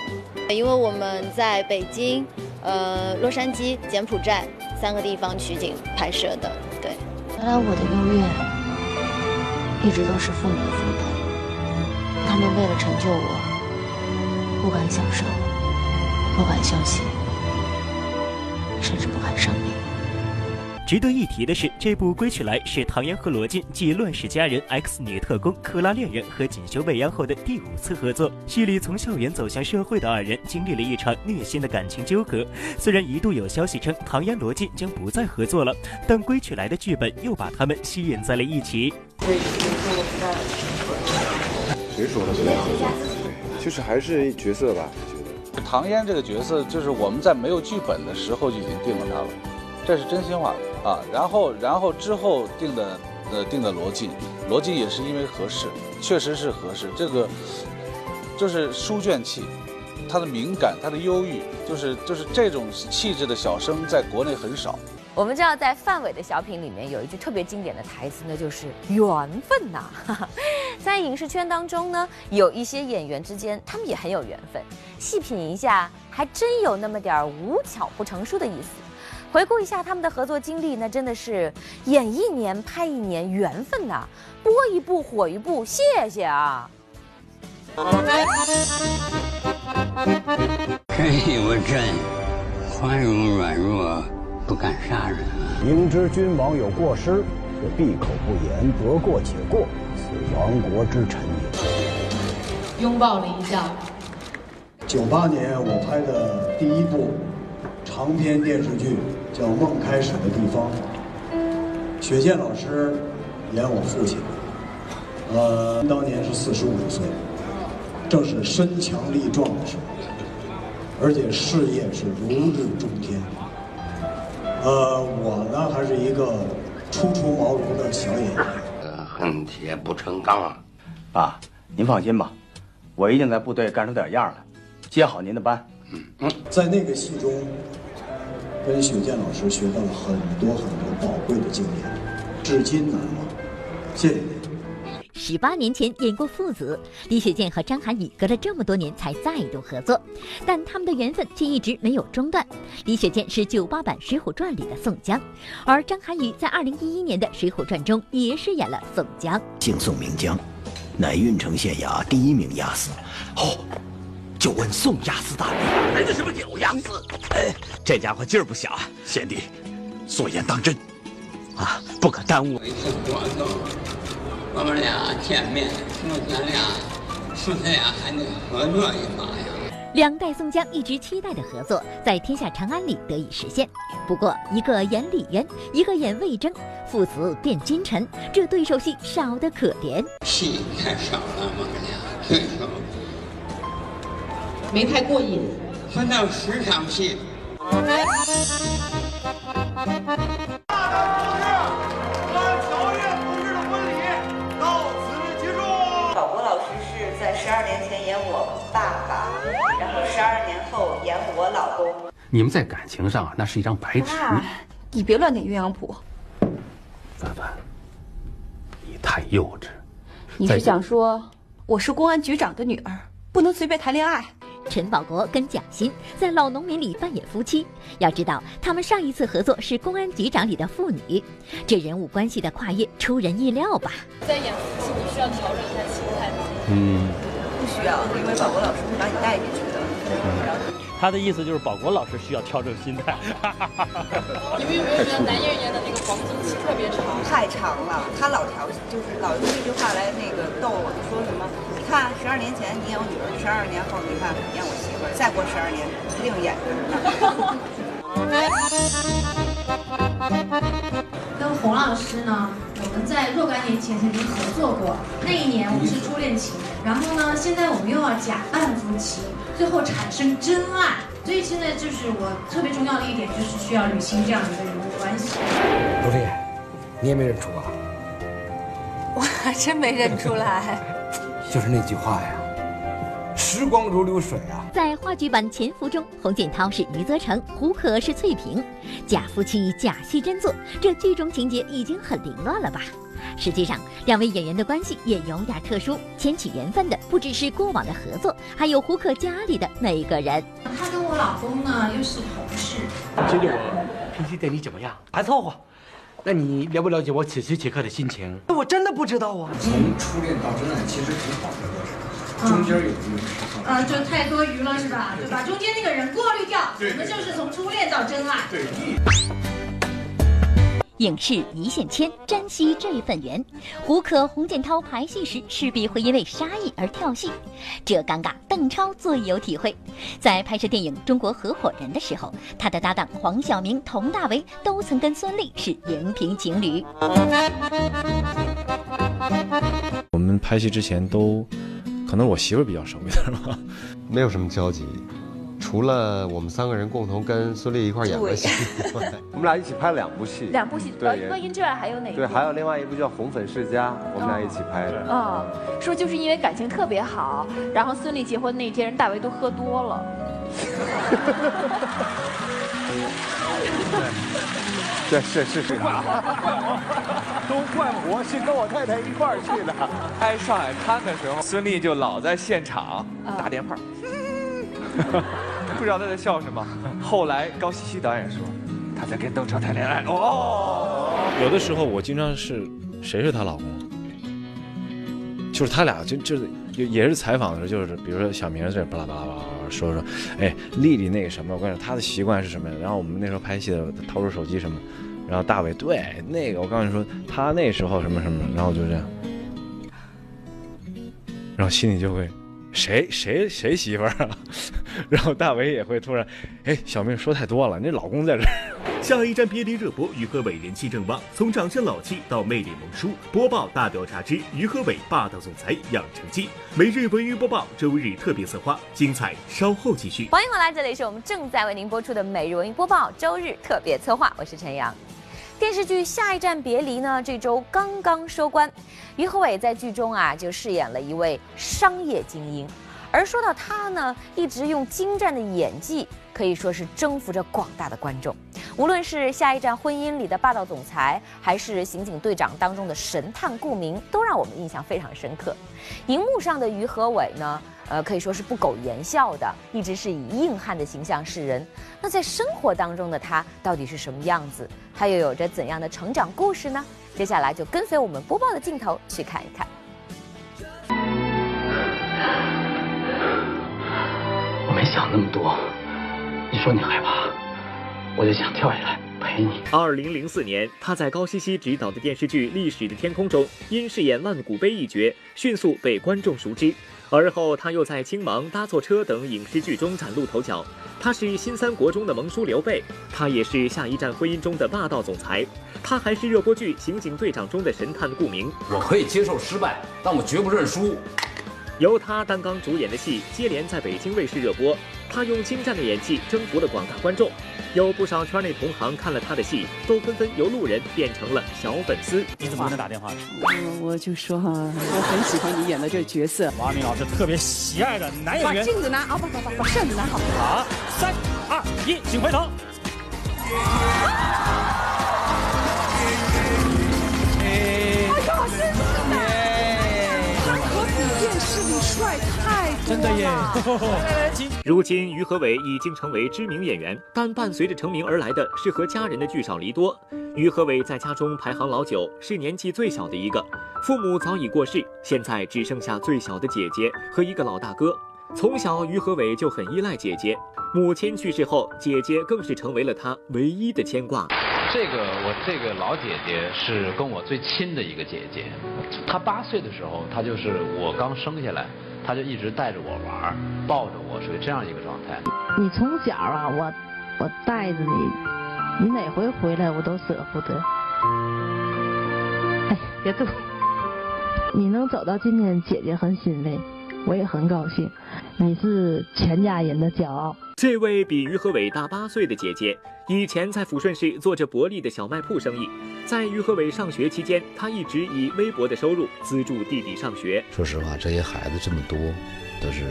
因为我们在北京、呃洛杉矶、柬埔寨三个地方取景拍摄的，对。原来我的优越一直都是父母的负担，他们为了成就我，不敢享受，不敢休息，甚至不敢生病。值得一提的是，这部《归去来》是唐嫣和罗晋继《乱世佳人》《X 女特工》《克拉恋人》和《锦绣未央》后的第五次合作。戏里从校园走向社会的二人经历了一场虐心的感情纠葛。虽然一度有消息称唐嫣、罗晋将不再合作了，但《归去来》的剧本又把他们吸引在了一起。谁说的不太合作？就是还是角色吧，觉得唐嫣这个角色，就是我们在没有剧本的时候就已经定了她了，这是真心话啊。然后，然后之后定的呃定的罗晋，罗晋也是因为合适，确实是合适。这个就是书卷气，他的敏感，他的忧郁，就是就是这种气质的小生在国内很少。我们知道，在范伟的小品里面有一句特别经典的台词，那就是“缘分呐、在影视圈当中呢，有一些演员之间，他们也很有缘分。细品一下，还真有那么点儿无巧不成书的意思。回顾一下他们的合作经历，那真的是演一年拍一年，缘分呐、播一部火一部，谢谢啊！真有朕，宽容软弱，不敢杀人啊。明知君王有过失，却闭口不言，得过且过，此亡国之臣也。拥抱了一下。九八年我拍的第一部长篇电视剧叫《梦开始的地方》，雪见老师演我父亲，呃，当年是四十五岁，正是身强力壮的时候，而且事业是如日中天。呃，我呢还是一个初出茅庐的小演员。恨铁不成钢啊！爸，您放心吧，我一定在部队干出点样来，接好您的班。嗯，在那个戏中，跟雪健老师学到了很多很多宝贵的经验，至今难忘。谢谢您。十八年前演过父子，李雪健和张涵予隔了这么多年才再度合作，但他们的缘分却一直没有中断。李雪健是九八版《水浒传》里的宋江，而张涵予在二零一一年的《水浒传》中也饰演了宋江。姓宋名江，乃郓城县衙第一名押司。哦，就问宋押司大人，来的什么柳押司？哎，这家伙劲儿不小啊！贤弟，所言当真，啊，不可耽误。我们俩见面，说咱俩，说咱俩还能合作一把呀。两代宋江一直期待的合作，在《天下长安》里得以实现。不过，一个演李渊，一个演魏征，父子变君臣，这对手戏少得可怜。戏太少了，孟娘。没太过瘾，分到十场戏。保国老师是在十二年前演我爸爸，然后十二年后演我老公。你们在感情上啊，那是一张白纸。你别乱点鸳鸯谱。凡凡，你太幼稚。你是想说我是公安局长的女儿，不能随便谈恋爱？陈宝国跟蒋欣在《老农民》里扮演夫妻。要知道，他们上一次合作是《公安局长》里的父女，这人物关系的跨越出人意料吧？在演夫妻，你需要调整一下心态吗？嗯，不需要，因为宝国老师会把你带进去的。他的意思就是宝国老师需要调整心态。你们有没有觉得男演员的那个黄金期特别长？太长了，他老调，就是老用这句话来那个逗我，就说什么？你看，十二年前你演我女儿，十二年后你看演我媳妇儿，再过十二年另演着呢。跟洪老师呢，我们在若干年前曾经合作过，那一年我们是初恋情人，然后呢，现在我们又要假扮夫妻，最后产生真爱。所以现在就是我特别重要的一点，就是需要捋清这样的一个人物关系。罗丽，你也没认出啊？我还真没认出来。就是那句话呀，时光如流水啊。在话剧版《潜伏》中，洪建涛是余则成，胡可是翠萍，假夫妻假戏真做，这剧中情节已经很凌乱了吧？实际上，两位演员的关系也有点特殊，牵起缘分的不只是过往的合作，还有胡可家里的那一个人。他跟我老公呢又是同事。觉得我平时对你怎么样？还凑合。那你了不了解我此时此刻的心情？我真的不知道啊。从初恋到真爱，其实挺好的过程，中间有一个时候。啊，就太多余了是吧？对吧？中间那个人过滤掉，我们就是从初恋到真爱。对。影视一线牵，珍惜这份缘。胡可、洪建涛排戏时势必会因为杀意而跳戏，这尴尬邓超最有体会。在拍摄电影《中国合伙人》的时候，他的搭档黄晓明、佟大为都曾跟孙俪是荧屏情侣。我们拍戏之前都，可能我媳妇比较熟一点吧，没有什么交集。除了我们三个人共同跟孙俪一块演的戏，我们俩一起拍了两部戏。两部戏，对，一个音之外还有哪一部？对，还有另外一部叫《红粉世家》，我们俩一起拍的。嗯，说就是因为感情特别好，然后孙俪结婚那天，人大为都喝多了。对，是是是。都怪我是跟我太太一块儿去的。拍《上海滩》的时候，孙俪就老在现场打电话。不知道他在笑什么。后来高希希导演说，他在跟邓超谈恋爱。哦，有的时候我经常是，谁是她老公？就是他俩就就是也也是采访的时候，就是比如说小明在巴拉巴拉巴拉说说，哎，丽丽那个什么，我跟你说她的习惯是什么？然后我们那时候拍戏的掏出手机什么，然后大伟对那个我告诉你说他那时候什么什么，然后就这样，然后心里就会。谁谁谁媳妇儿啊？然后大伟也会突然，哎，小明说太多了，你老公在这儿。下一站别离热播，于和伟人气正旺，从长相老气到魅力萌叔。播报大调查之于和伟霸道总裁养成记，每日文娱播报，周日特别策划，精彩稍后继续。欢迎回来，这里是我们正在为您播出的每日文娱播报，周日特别策划，我是陈阳。电视剧《下一站别离》呢，这周刚刚收官，于和伟在剧中啊就饰演了一位商业精英，而说到他呢，一直用精湛的演技，可以说是征服着广大的观众。无论是《下一站婚姻》里的霸道总裁，还是《刑警队长》当中的神探顾明，都让我们印象非常深刻。荧幕上的于和伟呢？呃，可以说是不苟言笑的，一直是以硬汉的形象示人。那在生活当中的他到底是什么样子？他又有着怎样的成长故事呢？接下来就跟随我们播报的镜头去看一看。我没想那么多，你说你害怕，我就想跳下来陪你。二零零四年，他在高希希执导的电视剧《历史的天空》中，因饰演万古碑一角，迅速被观众熟知。而后他又在《青芒》《搭错车》等影视剧中崭露头角。他是新三国中的盟叔刘备，他也是下一站婚姻中的霸道总裁，他还是热播剧《刑警队长》中的神探顾明。我可以接受失败，但我绝不认输。由他担纲主演的戏接连在北京卫视热播，他用精湛的演技征服了广大观众。有不少圈内同行看了他的戏，都纷纷由路人变成了小粉丝。你怎么跟他打电话？我我就说哈，我很喜欢你演的这个角色。王明老师特别喜爱的男演员。把镜子拿啊，不不不，把扇子拿好。好，三二一，请回头。哎呀，真的！他可比电视里帅太多了。真的耶！如今于和伟已经成为知名演员，但伴随着成名而来的是和家人的聚少离多。于和伟在家中排行老九，是年纪最小的一个，父母早已过世，现在只剩下最小的姐姐和一个老大哥。从小，于和伟就很依赖姐姐，母亲去世后，姐姐更是成为了他唯一的牵挂。这个我这个老姐姐是跟我最亲的一个姐姐，她八岁的时候，她就是我刚生下来。他就一直带着我玩，抱着我，属于这样一个状态。你从小啊，我我带着你，你哪回回来我都舍不得。哎，别动。你能走到今天，姐姐很欣慰，我也很高兴。你是全家人的骄傲。这位比于和伟大八岁的姐姐，以前在抚顺市做着薄利的小卖铺生意。在于和伟上学期间，她一直以微薄的收入资助弟弟上学。说实话，这些孩子这么多，都是，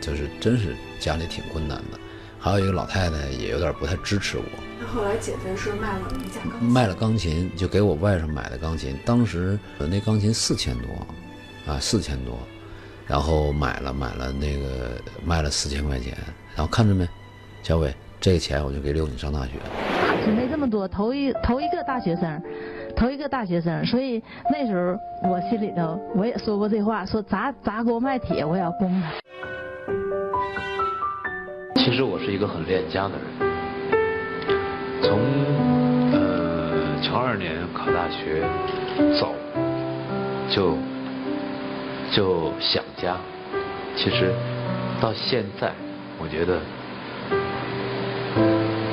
就是真是家里挺困难的。还有一个老太太也有点不太支持我。那后来姐姐是卖了一架钢琴，卖了钢琴，就给我外甥买的钢琴。当时那钢琴四千多，啊，四千多。然后买了买了那个卖了四千块钱，然后看着没，小伟，这个钱我就给留你上大学。准备这么多，头一头一个大学生，头一个大学生，所以那时候我心里头我也说过这话，说砸砸锅卖铁我也要供他。其实我是一个很恋家的人，从呃九二年考大学走就。就想家，其实到现在，我觉得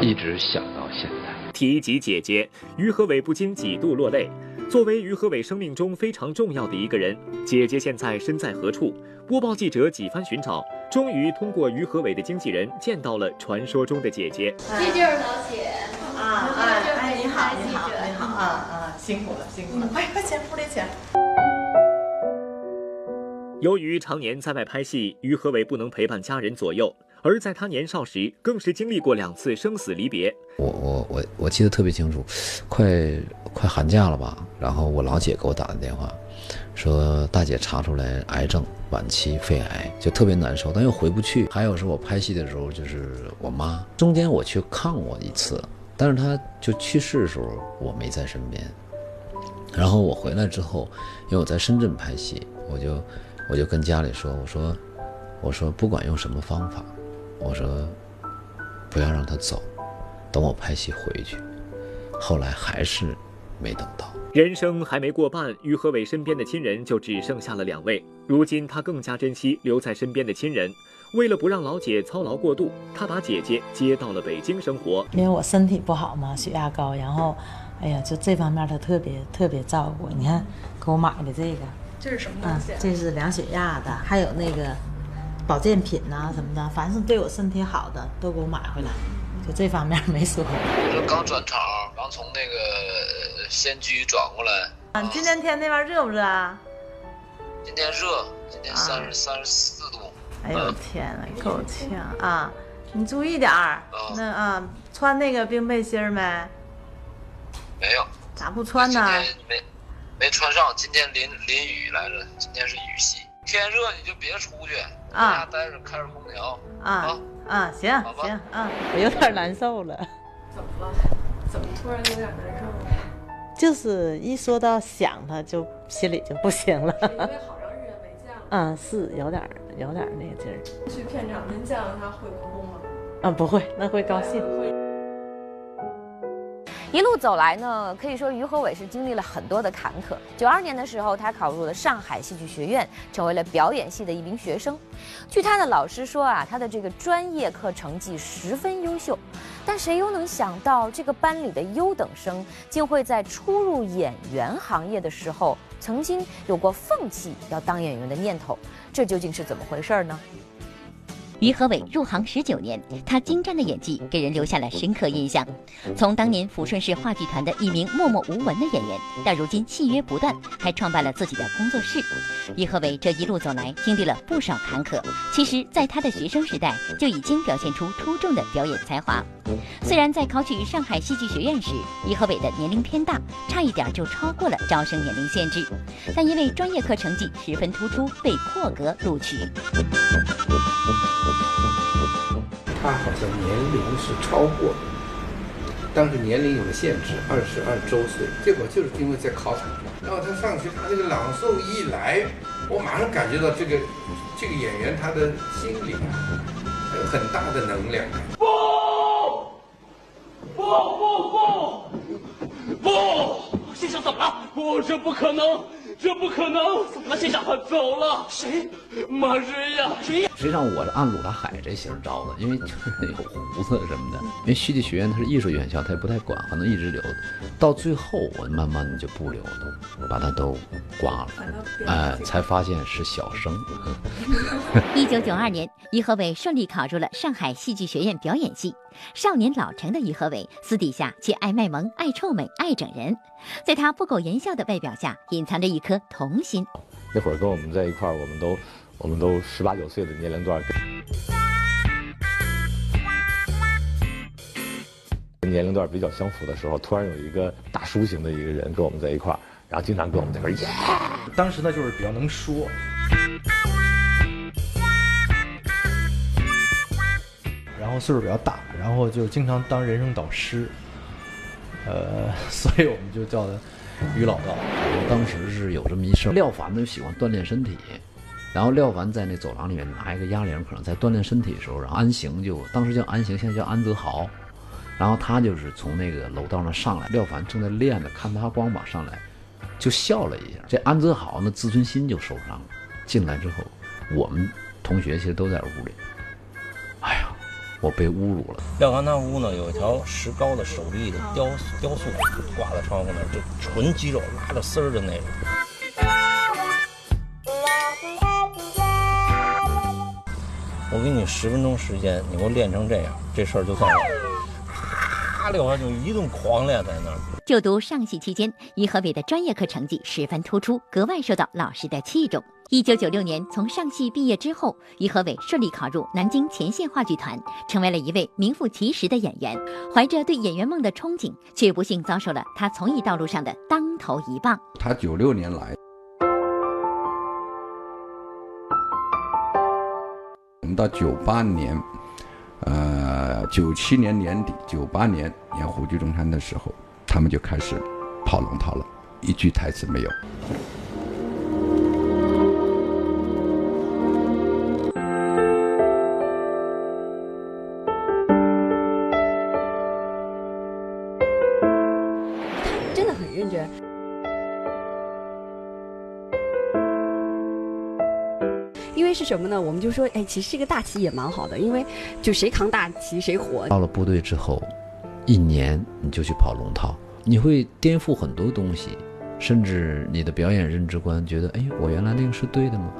一直想到现在。提及姐姐于和伟，不禁几度落泪。作为于和伟生命中非常重要的一个人，姐姐现在身在何处？播报记者几番寻找，终于通过于和伟的经纪人见到了传说中的姐姐。这就是老姐啊！哎哎，你好，你好，你好啊啊！辛苦了，辛苦了！快快钱，付点钱。由于常年在外拍戏，于和伟不能陪伴家人左右，而在他年少时，更是经历过两次生死离别。我我我我记得特别清楚，快快寒假了吧，然后我老姐给我打的电话，说大姐查出来癌症晚期肺癌，就特别难受，但又回不去。还有是我拍戏的时候，就是我妈中间我去看过一次，但是她就去世的时候我没在身边。然后我回来之后，因为我在深圳拍戏，我就。我就跟家里说：“我说，我说不管用什么方法，我说不要让他走，等我拍戏回去。”后来还是没等到。人生还没过半，于和伟身边的亲人就只剩下了两位。如今他更加珍惜留在身边的亲人。为了不让老姐操劳过度，他把姐姐接到了北京生活。因为我身体不好嘛，血压高，然后，哎呀，就这方面他特别特别照顾。你看，给我买的这个。这是什么东西？这是量血压的，还有那个保健品呐什么的，凡是对我身体好的都给我买回来。就这方面没说。我这刚转场，刚从那个仙居转过来。啊，今天天那边热不热啊？今天热，今天三十三十四度。哎呦天呐，够呛啊！你注意点儿。那啊，穿那个冰背心没？没有。咋不穿呢？没。没穿上，今天淋淋雨来着。今天是雨系，天热你就别出去，在家待着，开着空调。啊啊，行行啊，我有点难受了。怎么了？怎么突然有点难受了？就是一说到想他，就心里就不行了。因为好长时间没见了。嗯，是有点有点那个劲儿。去片场，您见到他会哭吗？嗯，不会，那会高兴。一路走来呢，可以说于和伟是经历了很多的坎坷。九二年的时候，他考入了上海戏剧学院，成为了表演系的一名学生。据他的老师说啊，他的这个专业课成绩十分优秀。但谁又能想到，这个班里的优等生竟会在初入演员行业的时候，曾经有过放弃要当演员的念头？这究竟是怎么回事呢？于和伟入行十九年，他精湛的演技给人留下了深刻印象。从当年抚顺市话剧团的一名默默无闻的演员，到如今戏约不断，还创办了自己的工作室。于和伟这一路走来，经历了不少坎坷。其实，在他的学生时代就已经表现出出众的表演才华。虽然在考取上海戏剧学院时，于和伟的年龄偏大，差一点就超过了招生年龄限制，但因为专业课成绩十分突出，被破格录取。他好像年龄是超过，当时年龄有了限制，二十二周岁。结果就是因为在考场上，然后他上去，他这个朗诵一来，我马上感觉到这个这个演员他的心里啊有很大的能量。不不不不不，先生怎么了？不，这不可能。这不可能！怎么了，先生？他走了。谁？马瑞呀。谁？实际上我是按鲁大海这型招的，因为就 是有胡子什么的。因为戏剧学院它是艺术院校，它也不太管，可能一直留。到最后我慢慢的就不留了，把它都刮了。哎，才发现是小生。一九九二年，于和伟顺利考入了上海戏剧学院表演系。少年老成的于和伟，私底下却爱卖萌、爱臭美、爱整人。在他不苟言笑的外表下，隐藏着一颗童心。那会儿跟我们在一块儿，我们都我们都十八九岁的年龄段，年龄段比较相符的时候，突然有一个大叔型的一个人跟我们在一块儿，然后经常跟我们在一块儿耶。当时呢，就是比较能说。然后岁数比较大，然后就经常当人生导师，呃，所以我们就叫他于老道。当时是有这么一事，廖凡呢喜欢锻炼身体，然后廖凡在那走廊里面拿一个哑铃，可能在锻炼身体的时候，然后安行就当时叫安行，现在叫安泽豪，然后他就是从那个楼道上上来，廖凡正在练呢，看他光膀上来，就笑了一下。这安泽豪呢自尊心就受伤了，进来之后，我们同学其实都在屋里，哎呀。我被侮辱了。廖凡他屋呢有一条石膏的手臂的雕雕塑，挂在窗户那儿，就纯肌肉拉着丝儿的那种。我给你十分钟时间，你给我练成这样，这事儿就算了。啪，廖凡就一顿狂练在那儿。就读上戏期间，于和伟的专业课成绩十分突出，格外受到老师的器重。一九九六年，从上戏毕业之后，于和伟顺利考入南京前线话剧团，成为了一位名副其实的演员。怀着对演员梦的憧憬，却不幸遭受了他从艺道路上的当头一棒。他九六年来，我们到九八年，呃，九七年年底，九八年演《虎踞中山》的时候，他们就开始跑龙套了，一句台词没有。什么呢？我们就说，哎，其实这个大旗也蛮好的，因为就谁扛大旗谁火。到了部队之后，一年你就去跑龙套，你会颠覆很多东西，甚至你的表演认知观，觉得，哎，我原来那个是对的吗？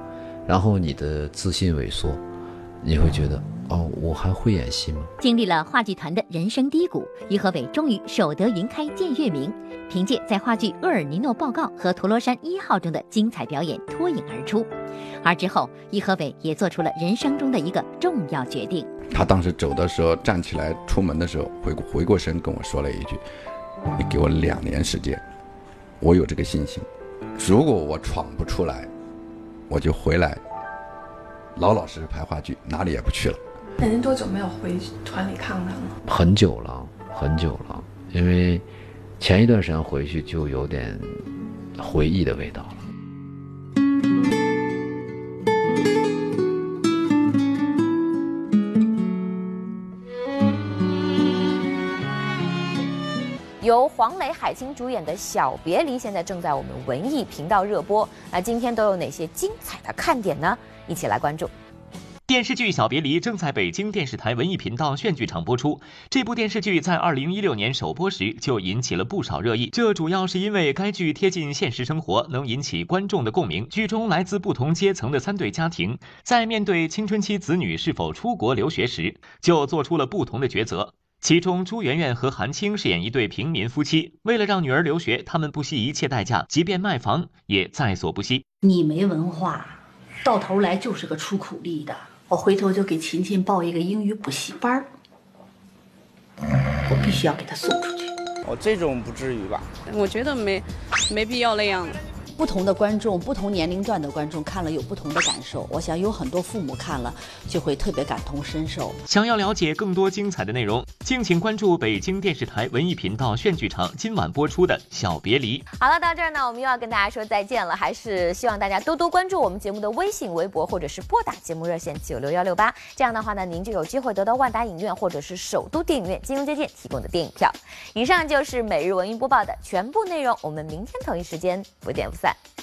然后你的自信萎缩，你会觉得。哦，我还会演戏吗？经历了话剧团的人生低谷，于和伟终于守得云开见月明，凭借在话剧《厄尔尼诺报告》和《陀螺山一号》中的精彩表演脱颖而出。而之后，于和伟也做出了人生中的一个重要决定。他当时走的时候，站起来出门的时候，回回过身跟我说了一句：“你给我两年时间，我有这个信心。如果我闯不出来，我就回来，老老实实拍话剧，哪里也不去了。”那您多久没有回团里看看了？很久了，很久了。因为前一段时间回去就有点回忆的味道了。由黄磊、海清主演的《小别离》现在正在我们文艺频道热播。那今天都有哪些精彩的看点呢？一起来关注。电视剧《小别离》正在北京电视台文艺频道炫剧场播出。这部电视剧在二零一六年首播时就引起了不少热议，这主要是因为该剧贴近现实生活，能引起观众的共鸣。剧中来自不同阶层的三对家庭，在面对青春期子女是否出国留学时，就做出了不同的抉择。其中，朱媛媛和韩青饰演一对平民夫妻，为了让女儿留学，他们不惜一切代价，即便卖房也在所不惜。你没文化，到头来就是个出苦力的。我回头就给琴琴报一个英语补习班儿，我必须要给她送出去。哦，这种不至于吧？我觉得没，没必要那样。不同的观众，不同年龄段的观众看了有不同的感受。我想有很多父母看了就会特别感同身受。想要了解更多精彩的内容，敬请关注北京电视台文艺频道炫剧场今晚播出的《小别离》。好了，到这儿呢，我们又要跟大家说再见了。还是希望大家多多关注我们节目的微信、微博，或者是拨打节目热线九六幺六八。这样的话呢，您就有机会得到万达影院或者是首都电影院金融街店提供的电影票。以上就是每日文娱播报的全部内容，我们明天同一时间不见不散。Все.